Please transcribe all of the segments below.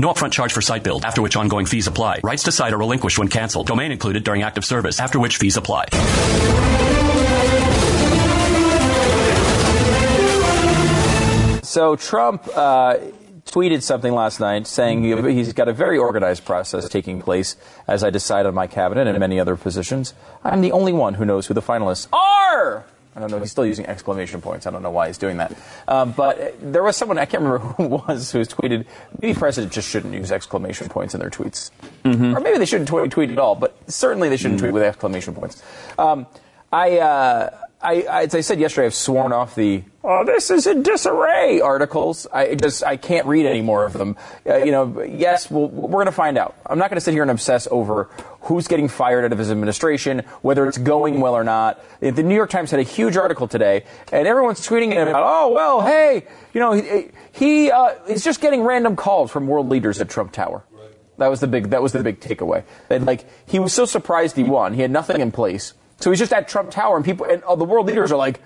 No upfront charge for site build, after which ongoing fees apply. Rights to site are relinquished when canceled. Domain included during active service, after which fees apply. So Trump uh, tweeted something last night saying he, he's got a very organized process taking place as I decide on my cabinet and many other positions. I'm the only one who knows who the finalists are. I don't know. He's still using exclamation points. I don't know why he's doing that. Um, but there was someone I can't remember who it was who tweeted. Maybe presidents just shouldn't use exclamation points in their tweets, mm-hmm. or maybe they shouldn't tweet, tweet at all. But certainly they shouldn't mm-hmm. tweet with exclamation points. Um, I, uh, I, I, as I said yesterday, I've sworn off the "oh, this is in disarray" articles. I just I can't read any more of them. Uh, you know, yes, we'll, we're going to find out. I'm not going to sit here and obsess over who's getting fired out of his administration, whether it's going well or not. The New York Times had a huge article today, and everyone's tweeting about, "Oh, well, hey, you know, he, he uh, is just getting random calls from world leaders at Trump Tower." That was the big. That was the big takeaway. That like he was so surprised he won. He had nothing in place. So he's just at Trump Tower, and people and all the world leaders are like,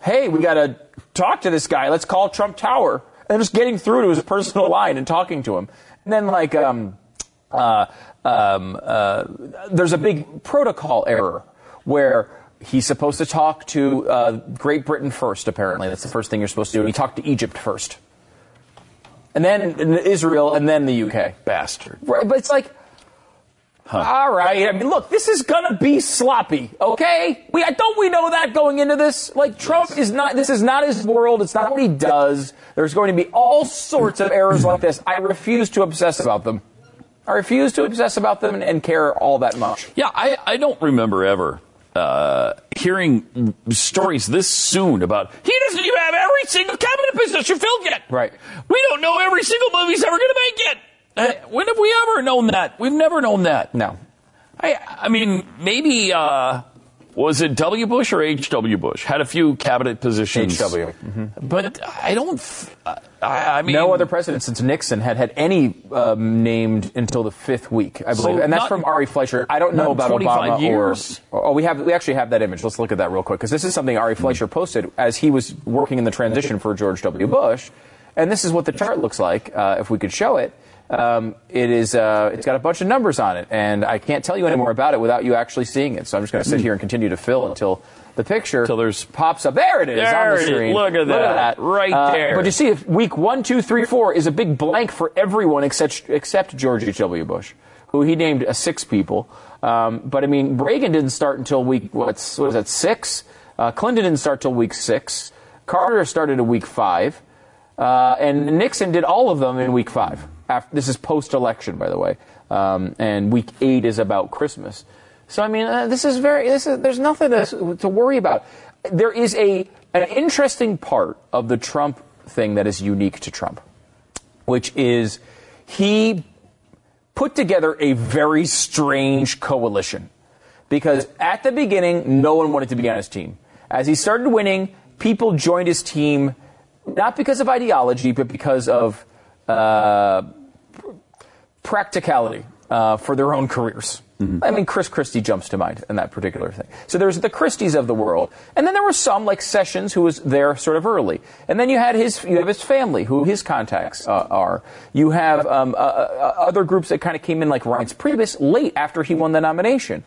"Hey, we got to talk to this guy. Let's call Trump Tower." And they're just getting through to his personal line and talking to him. And then like, um, uh, um, uh, there's a big protocol error where he's supposed to talk to uh, Great Britain first. Apparently, that's the first thing you're supposed to do. He talked to Egypt first, and then Israel, and then the UK. Bastard. Right, but it's like Huh. All right. I mean, look, this is gonna be sloppy. Okay, we don't we know that going into this? Like Trump yes. is not. This is not his world. It's not what he does. There's going to be all sorts of errors like this. I refuse to obsess about them. I refuse to obsess about them and, and care all that much. Yeah, I, I don't remember ever uh, hearing stories this soon about he doesn't even have every single cabinet position filled yet. Right. We don't know every single movie he's ever going to make yet. Uh, when have we ever known that? We've never known that. No. I, I mean, maybe, uh, was it W. Bush or H.W. Bush? Had a few cabinet positions. H.W. Mm-hmm. But I don't. I, I, mean, no other president since Nixon had had any um, named until the fifth week, I believe, so and that's not, from Ari Fleischer. I don't know about Obama years. or. Oh, we have we actually have that image. Let's look at that real quick because this is something Ari Fleischer posted as he was working in the transition for George W. Bush, and this is what the chart looks like uh, if we could show it. Um, it is uh, it's got a bunch of numbers on it, and I can't tell you any more about it without you actually seeing it. So I'm just going to sit here and continue to fill until the picture there's pops up. There it is there on the screen. Look at that, Look at that. right uh, there. But you see, if week one, two, three, four is a big blank for everyone except except George H. W. Bush, who he named a six people. Um, but I mean, Reagan didn't start until week what's what is that six? Uh, Clinton didn't start till week six. Carter started at week five, uh, and Nixon did all of them in week five. After, this is post-election, by the way, um, and week eight is about Christmas. So I mean, uh, this is very. This is, there's nothing to, to worry about. There is a an interesting part of the Trump thing that is unique to Trump, which is he put together a very strange coalition because at the beginning, no one wanted to be on his team. As he started winning, people joined his team not because of ideology, but because of uh, practicality uh, for their own careers. Mm-hmm. I mean, Chris Christie jumps to mind in that particular thing. So there's the Christies of the world, and then there were some like Sessions who was there sort of early, and then you had his you have his family who his contacts uh, are. You have um, uh, uh other groups that kind of came in like Reince Priebus late after he won the nomination,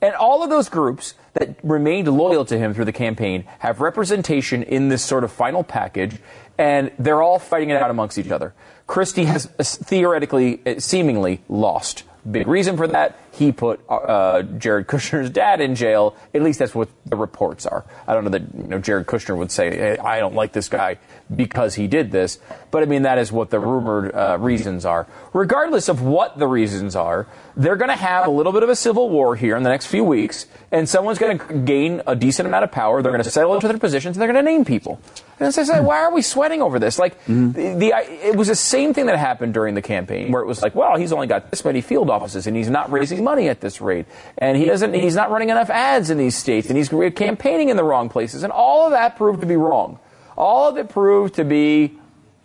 and all of those groups that remained loyal to him through the campaign have representation in this sort of final package, and they're all fighting it out amongst each other. Christie has theoretically, uh, seemingly lost Big reason for that, he put uh, Jared Kushner's dad in jail. At least that's what the reports are. I don't know that you know, Jared Kushner would say, hey, I don't like this guy because he did this. But I mean, that is what the rumored uh, reasons are. Regardless of what the reasons are, they're going to have a little bit of a civil war here in the next few weeks, and someone's going to gain a decent amount of power. They're going to settle into their positions, and they're going to name people. And so I said, why are we sweating over this? Like, mm-hmm. the, the, it was the same thing that happened during the campaign, where it was like, well, he's only got this many field offices, and he's not raising money at this rate, and he doesn't, he's not running enough ads in these states, and he's campaigning in the wrong places, and all of that proved to be wrong. All of it proved to be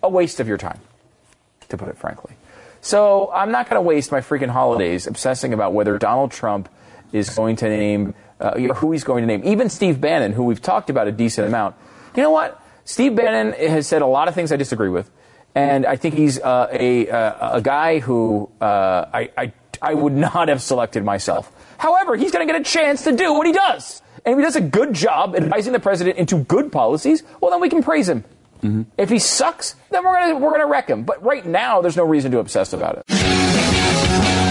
a waste of your time, to put it frankly. So I'm not going to waste my freaking holidays obsessing about whether Donald Trump is going to name, uh, who he's going to name. Even Steve Bannon, who we've talked about a decent amount. You know what? Steve Bannon has said a lot of things I disagree with, and I think he's uh, a, uh, a guy who uh, I, I, I would not have selected myself. However, he's going to get a chance to do what he does. And if he does a good job advising the president into good policies, well, then we can praise him. Mm-hmm. If he sucks, then we're gonna we're gonna wreck him. But right now, there's no reason to obsess about it.